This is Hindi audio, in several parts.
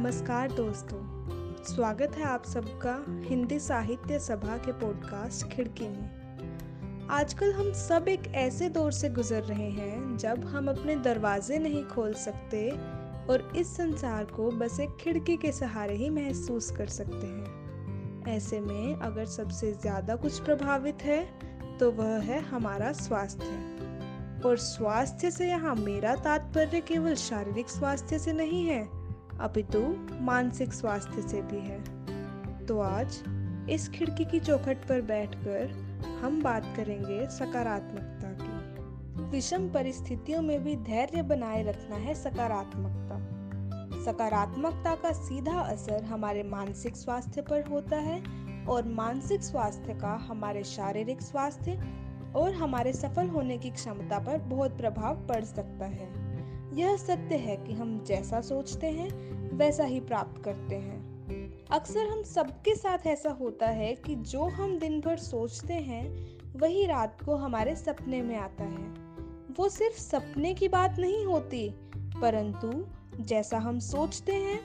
नमस्कार दोस्तों, स्वागत है आप सबका हिंदी साहित्य सभा के पॉडकास्ट खिड़की में। आजकल हम सब एक ऐसे दौर से गुजर रहे हैं, जब हम अपने दरवाजे नहीं खोल सकते और इस संसार को बस एक खिड़की के सहारे ही महसूस कर सकते हैं। ऐसे में अगर सबसे ज़्यादा कुछ प्रभावित है तो वह है हमारा स्वास्थ्य। और स्वास्थ्य से यहाँ मेरा तात्पर्य केवल शारीरिक स्वास्थ्य से नहीं है अपितु मानसिक स्वास्थ्य से भी है। तो आज इस खिड़की की चौखट पर बैठकर हम बात करेंगे सकारात्मकता की। विषम परिस्थितियों में भी धैर्य बनाए रखना है सकारात्मकता। सकारात्मकता का सीधा असर हमारे मानसिक स्वास्थ्य पर होता है और मानसिक स्वास्थ्य का हमारे शारीरिक स्वास्थ्य और हमारे सफल होने की क्षमता पर बहुत प्रभाव पड़ सकता है। यह सत्य है कि हम जैसा सोचते हैं, वैसा ही प्राप्त करते हैं। अक्सर हम सबके साथ ऐसा होता है कि जो हम दिन भर सोचते हैं, वही रात को हमारे सपने में आता है। वो सिर्फ़ सपने की बात नहीं होती, परंतु जैसा हम सोचते हैं,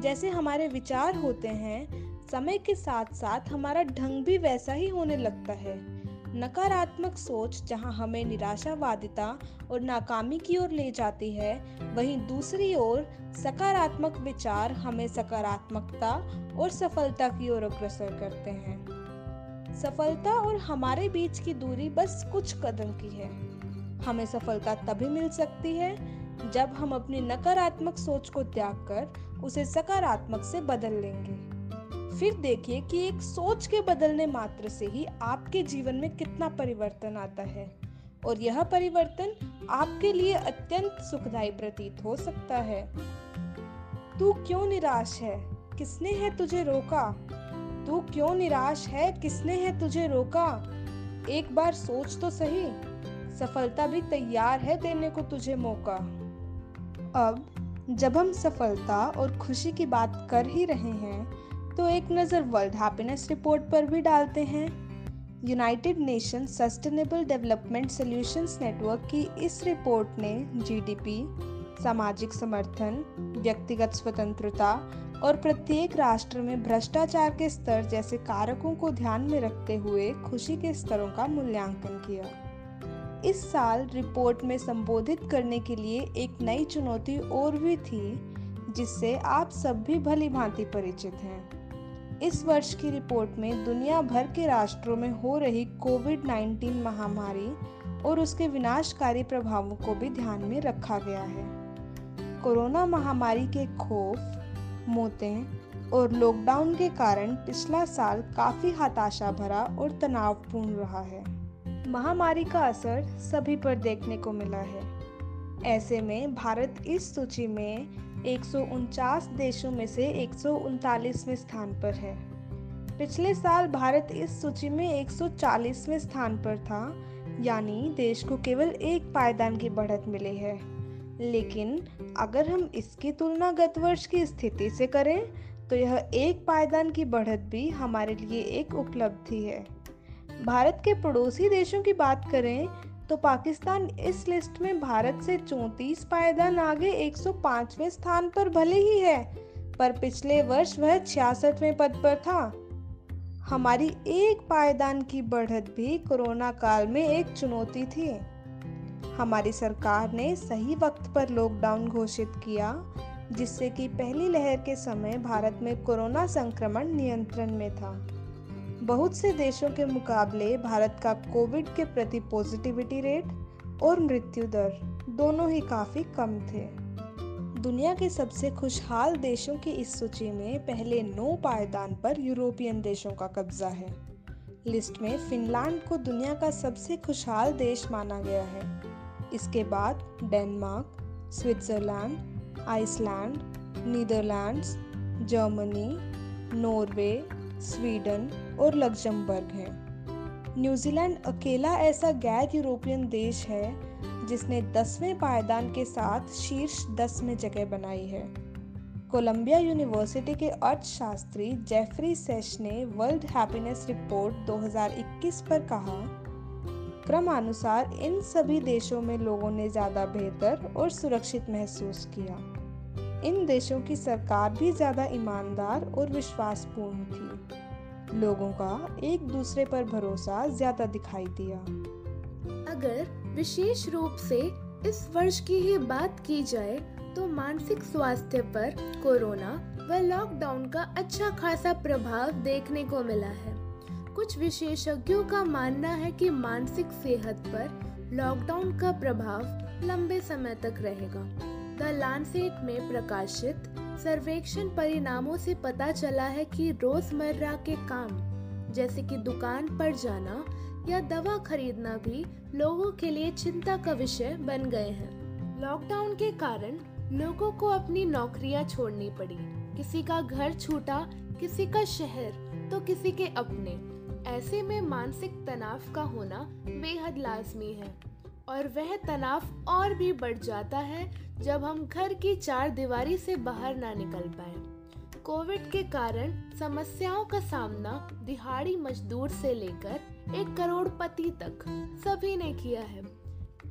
जैसे हमारे विचार होते हैं, समय के साथ साथ हमारा ढंग भी वैसा ही होने लगता है। नकारात्मक सोच जहाँ हमें निराशावादिता और नाकामी की ओर ले जाती है, वहीं दूसरी ओर सकारात्मक विचार हमें सकारात्मकता और सफलता की ओर अग्रसर करते हैं। सफलता और हमारे बीच की दूरी बस कुछ कदम की है। हमें सफलता तभी मिल सकती है जब हम अपनी नकारात्मक सोच को त्याग कर उसे सकारात्मक से बदल लेंगे। फिर देखिए कि एक सोच के बदलने मात्र से ही आपके जीवन में कितना परिवर्तन आता है? और यह परिवर्तन आपके लिए अत्यंत सुखदायी प्रतीत हो सकता है। तू क्यों निराश है? किसने है तुझे रोका? तू क्यों निराश है? किसने है तुझे रोका? एक बार सोच तो सही। सफलता भी तैयार है देने को तुझे मौका। अब, जब हम सफलता और खुशी की बात कर ही रहे हैं तो एक नज़र वर्ल्ड हैप्पीनेस रिपोर्ट पर भी डालते हैं। United Nation sustainable development solutions network की इस रिपोर्ट ने जीडीपी सामाजिक समर्थन, व्यक्तिगत स्वतंत्रता और प्रत्येक राष्ट्र में भ्रष्टाचार के स्तर जैसे कारकों को ध्यान में रखते हुए खुशी के स्तरों का मूल्यांकन किया। इस साल रिपोर्ट में संबोधित करने के लिए एक नई चुनौती और भी थी, जिससे आप सब भी भली भांति परिचित हैं। इस वर्ष की रिपोर्ट में दुनिया भर के राष्ट्रों में हो रही कोविड 19 महामारी और उसके विनाशकारी प्रभावों को भी ध्यान में रखा गया है। कोरोना महामारी के खौफ, मौतें और लॉकडाउन के कारण पिछला साल काफ़ी हताशा भरा और तनावपूर्ण रहा है। महामारी का असर सभी पर देखने को मिला है। ऐसे में भारत इस सूची में एक सौ उनचास देशों में से एक स्थान पर है। पिछले साल भारत इस सूची में 140वें स्थान पर था, यानी देश को केवल एक पायदान की बढ़त मिली है। लेकिन अगर हम इसकी तुलना गत वर्ष की स्थिति से करें तो यह एक पायदान की बढ़त भी हमारे लिए एक उपलब्धि है। भारत के पड़ोसी देशों की बात करें तो पाकिस्तान इस लिस्ट में भारत से 34 पायदान आगे 105वें स्थान पर भले ही है, पर पिछले वर्ष वह छियासठवें पद पर था। हमारी एक पायदान की बढ़त भी कोरोना काल में एक चुनौती थी। हमारी सरकार ने सही वक्त पर लॉकडाउन घोषित किया, जिससे कि पहली लहर के समय भारत में कोरोना संक्रमण नियंत्रण में था। बहुत से देशों के मुकाबले भारत का कोविड के प्रति पॉजिटिविटी रेट और मृत्यु दर दोनों ही काफ़ी कम थे। दुनिया के सबसे खुशहाल देशों की इस सूची में पहले नौ पायदान पर यूरोपियन देशों का कब्जा है। लिस्ट में फिनलैंड को दुनिया का सबसे खुशहाल देश माना गया है। इसके बाद Denmark, Switzerland, Iceland, Netherlands, Germany, Norway, Sweden और लग्जमबर्ग है। न्यूजीलैंड अकेला ऐसा गैर यूरोपियन देश है, जिसने दसवें पायदान के साथ शीर्ष दस में जगह बनाई है। कोलंबिया यूनिवर्सिटी के अर्थशास्त्री जेफरी सेश ने वर्ल्ड हैप्पीनेस रिपोर्ट 2021 पर कहा, क्रमानुसार इन सभी देशों में लोगों ने ज़्यादा बेहतर और सुरक्षित महसूस किया। इन देशों की सरकार भी ज़्यादा ईमानदार और विश्वासपूर्ण थी। लोगों का एक दूसरे पर भरोसा ज़्यादा दिखाई दिया। अगर विशेष रूप से इस वर्ष की ही बात की जाए तो मानसिक स्वास्थ्य पर कोरोना व लॉकडाउन का अच्छा खासा प्रभाव देखने को मिला है। कुछ विशेषज्ञों का मानना है कि मानसिक सेहत पर लॉकडाउन का प्रभाव लंबे समय तक रहेगा। द लानसेट में प्रकाशित सर्वेक्षण परिणामों से पता चला है कि रोज़मर्रा के काम, जैसे कि दुकान पर जाना या दवा खरीदना भी, लोगों के लिए चिंता का विषय बन गए हैं। लॉकडाउन के कारण लोगों को अपनी नौकरियाँ छोड़नी पड़ी। किसी का घर छूटा, किसी का शहर तो किसी के अपने। ऐसे में मानसिक तनाव का होना बेहद लाजमी है। और वह तनाव और भी बढ़ जाता है जब हम घर की चार दीवारी से बाहर ना निकल पाए। कोविड के कारण समस्याओं का सामना दिहाड़ी मजदूर से लेकर एक करोड़पति तक सभी ने किया है।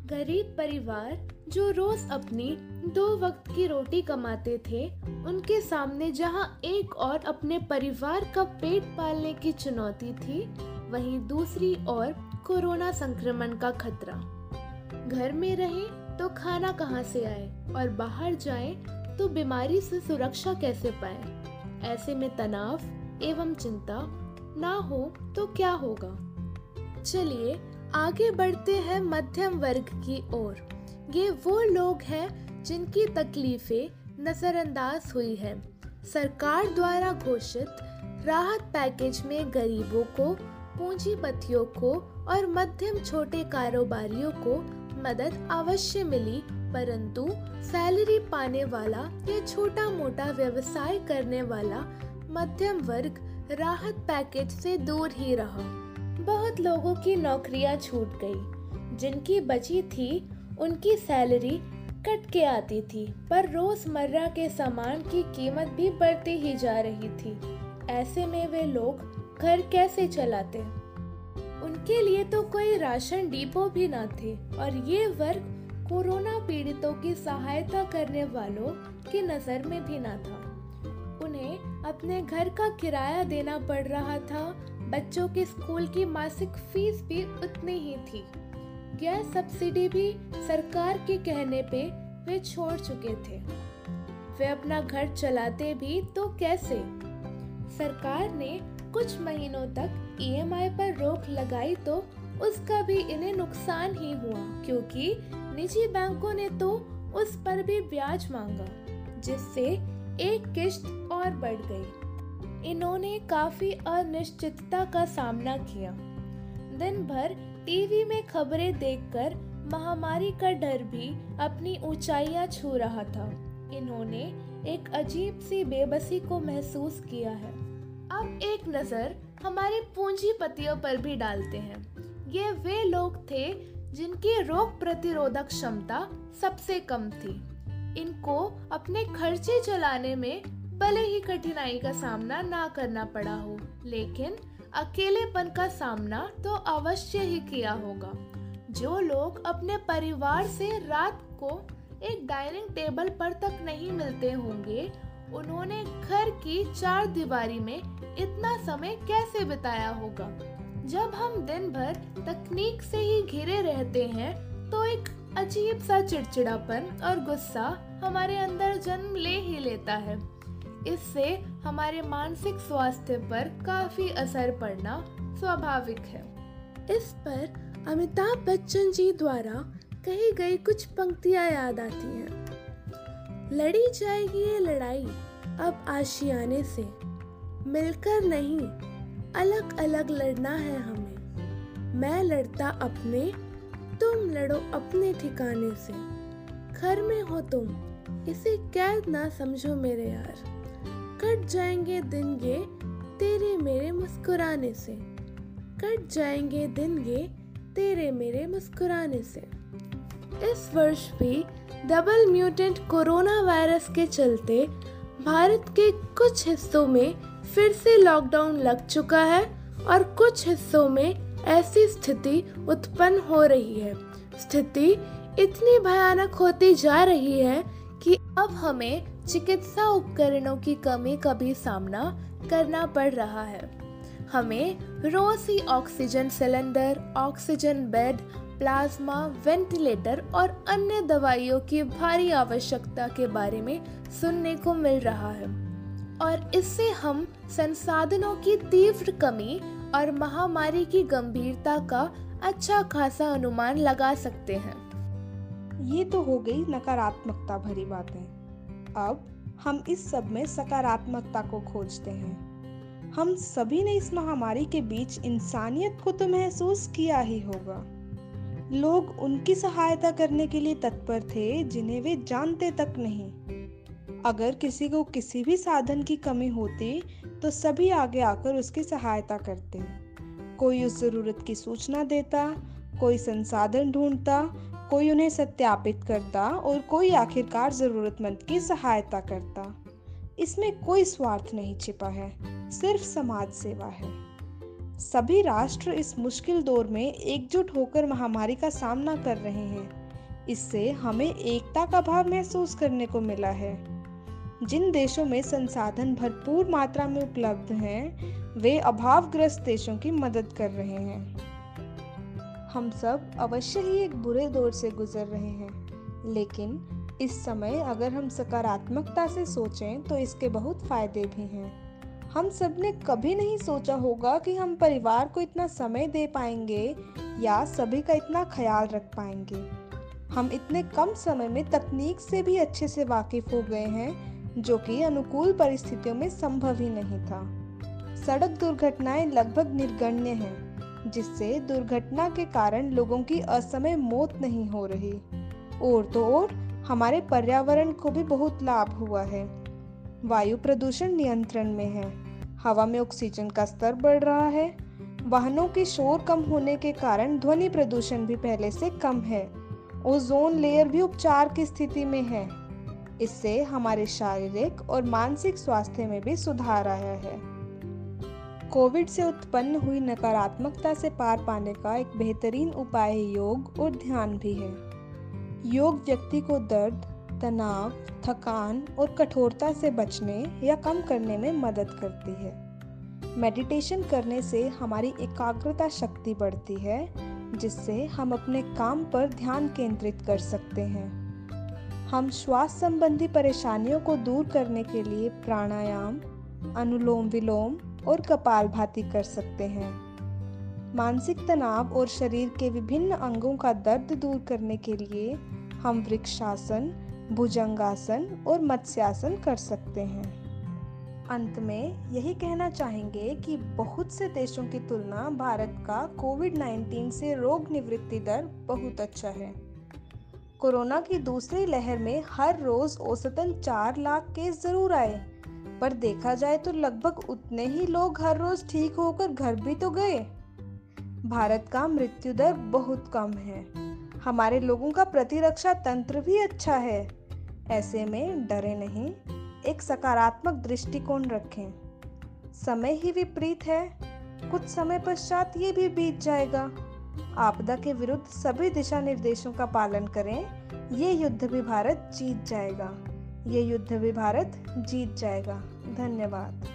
गरीब परिवार जो रोज अपनी दो वक्त की रोटी कमाते थे, उनके सामने जहाँ एक और अपने परिवार का पेट पालने की चुनौती थी, वहीं दूसरी ओर कोरोना संक्रमण का खतरा। घर में रहे तो खाना कहाँ से आए? और बाहर जाए तो बीमारी से सुरक्षा कैसे पाए? ऐसे में तनाव एवं चिंता ना हो तो क्या होगा? चलिए आगे बढ़ते हैं मध्यम वर्ग की ओर। ये वो लोग हैं जिनकी तकलीफें नज़रअंदाज हुई है। सरकार द्वारा घोषित राहत पैकेज में गरीबों को, पूंजीपतियों को और मध्यम छोटे कारोबारियों को मदद अवश्य मिली, परंतु सैलरी पाने वाला या छोटा मोटा व्यवसाय करने वाला मध्यम वर्ग राहत पैकेज से दूर ही रहा। बहुत लोगों की नौकरियाँ छूट गई। जिनकी बची थी, उनकी सैलरी कट के आती थी, पर रोज़मर्रा के सामान की कीमत भी बढ़ती ही जा रही थी। ऐसे में वे लोग घर कैसे चलाते? उनके लिए तो कोई राशन डिपो भी ना थे। और ये वर्ग कोरोना पीड़ितों की सहायता करने वालों की नज़र में भी ना था। उन्हें अपने घर का किराया देना पड़ रहा था। बच्चों के स्कूल की मासिक फ़ीस भी उतनी ही थी। गैस सब्सिडी भी सरकार के कहने पे वे छोड़ चुके थे। वे अपना घर चलाते भी तो कैसे? सरकार ने कुछ महीनों तक ईएमआई पर रोक लगाई तो उसका भी इन्हें नुकसान ही हुआ, क्योंकि निजी बैंकों ने तो उस पर भी ब्याज मांगा, जिससे एक किश्त और बढ़ गई। इन्होंने काफ़ी अनिश्चितता का सामना किया। दिन भर टीवी में खबरें देखकर महामारी का डर भी अपनी ऊंचाइयाँ छू रहा था। इन्होंने एक अजीब सी बेबसी को महसूस किया है। अब एक नज़र हमारे पूंजीपतियों पर भी डालते हैं। ये वे लोग थे जिनकी रोग प्रतिरोधक क्षमता सबसे कम थी। इनको अपने खर्चे चलाने में भले ही कठिनाई का सामना ना करना पड़ा हो, लेकिन अकेलेपन का सामना तो अवश्य ही किया होगा। जो लोग अपने परिवार से रात को एक डाइनिंग टेबल पर तक नहीं मिलते होंगे, उन्होंने घर की चार दीवारी में इतना समय कैसे बिताया होगा? जब हम दिन भर तकनीक से ही घिरे रहते हैं तो एक अजीब सा चिड़चिड़ापन और गुस्सा हमारे अंदर जन्म ले ही लेता है। इससे हमारे मानसिक स्वास्थ्य पर काफ़ी असर पड़ना स्वाभाविक है। इस पर अमिताभ बच्चन जी द्वारा कही गई कुछ पंक्तियाँ याद आती हैं। लड़ी जाएगी ये लड़ाई अब आशियाने से। मिलकर नहीं अलग अलग लड़ना है हमें। मैं लड़ता अपने, तुम लड़ो अपने ठिकाने से। घर में हो तुम, इसे कैद ना समझो मेरे यार। कट जाएँगे दिन ये, तेरे मेरे मुस्कुराने से। कट जाएँगे दिन ये, तेरे मेरे मुस्कुराने से। इस वर्ष भी डबल म्यूटेंट कोरोना वायरस के चलते भारत के कुछ हिस्सों में फिर से लॉकडाउन लग चुका है और कुछ हिस्सों में ऐसी स्थिति उत्पन्न हो रही है। स्थिति इतनी भयानक होती जा रही है कि अब हमें चिकित्सा उपकरणों की कमी का भी सामना करना पड़ रहा है। हमें रोज ही oxygen cylinder oxygen bed plasma ventilator और अन्य दवाइयों की भारी आवश्यकता के बारे में सुनने को मिल रहा है। और इससे हम संसाधनों की तीव्र कमी और महामारी की गंभीरता का अच्छा खासा अनुमान लगा सकते हैं। ये तो हो गई नकारात्मकता भरी बातें। अब हम इस सब में सकारात्मकता को खोजते हैं। हम सभी ने इस महामारी के बीच इंसानियत को तो महसूस किया ही होगा। लोग उनकी सहायता करने के लिए तत्पर थे जिन्हें वे जानते तक नहीं। अगर किसी को किसी भी साधन की कमी होती तो सभी आगे आकर उसकी सहायता करते कोई उस ज़रूरत की सूचना देता, कोई संसाधन ढूंढता, कोई उन्हें सत्यापित करता और कोई आखिरकार ज़रूरतमंद की सहायता करता। इसमें कोई स्वार्थ नहीं छिपा है, सिर्फ़ समाज सेवा है। सभी राष्ट्र इस मुश्किल दौर में एकजुट होकर महामारी का सामना कर रहे हैं। इससे हमें एकता का भाव महसूस करने को मिला है। जिन देशों में संसाधन भरपूर मात्रा में उपलब्ध हैं, वे अभावग्रस्त देशों की मदद कर रहे हैं। हम सब अवश्य ही एक बुरे दौर से गुजर रहे हैं, लेकिन इस समय अगर हम सकारात्मकता से सोचें तो इसके बहुत फ़ायदे भी हैं। हम सबने कभी नहीं सोचा होगा कि हम परिवार को इतना समय दे पाएँगे या सभी का इतना ख्याल रख पाएँगे। हम इतने कम समय में तकनीक से भी अच्छे से वाकिफ हो गए हैं जो कि अनुकूल परिस्थितियों में संभव ही नहीं था। सड़क दुर्घटनाएँ लगभग निर्गण्य हैं, जिससे दुर्घटना के कारण लोगों की असमय मौत नहीं हो रही। और तो और हमारे पर्यावरण को भी बहुत लाभ हुआ है। वायु प्रदूषण नियंत्रण में है। हवा में ऑक्सीजन का स्तर बढ़ रहा है। वाहनों के शोर कम होने के कारण ध्वनि प्रदूषण भी पहले से कम है। ओजोन लेयर भी उपचार की स्थिति में है। इससे हमारे शारीरिक और मानसिक स्वास्थ्य में भी सुधार आया है। कोविड से उत्पन्न हुई नकारात्मकता से पार पाने का एक बेहतरीन उपाय योग और ध्यान भी है। योग व्यक्ति को दर्द, तनाव, थकान और कठोरता से बचने या कम करने में मदद करती है। मेडिटेशन करने से हमारी एकाग्रता शक्ति बढ़ती है, जिससे हम अपने काम पर ध्यान केंद्रित कर सकते हैं। हम श्वास संबंधी परेशानियों को दूर करने के लिए प्राणायाम, अनुलोम विलोम और कपालभाति कर सकते हैं। मानसिक तनाव और शरीर के विभिन्न अंगों का दर्द दूर करने के लिए हम वृक्षासन, भुजंगासन और मत्स्यासन कर सकते हैं। अंत में यही कहना चाहेंगे कि बहुत से देशों की तुलना भारत का कोविड 19 से रोग निवृत्ति दर बहुत अच्छा है। कोरोना की दूसरी लहर में हर रोज औसतन चार लाख केस ज़रूर आए। पर देखा जाए तो लगभग उतने ही लोग हर रोज ठीक होकर घर भी तो गए। भारत का मृत्यु दर बहुत कम है। हमारे लोगों का प्रतिरक्षा तंत्र भी अच्छा है। ऐसे में डरे नहीं, एक सकारात्मक दृष्टिकोण रखें। समय ही विपरीत है। कुछ समय पश्चात ये भी बीत जाएगा। आपदा के विरुद्ध सभी दिशा निर्देशों का पालन करें। ये युद्ध भी भारत जीत जाएगा। ये युद्ध भी भारत जीत जाएगा। धन्यवाद।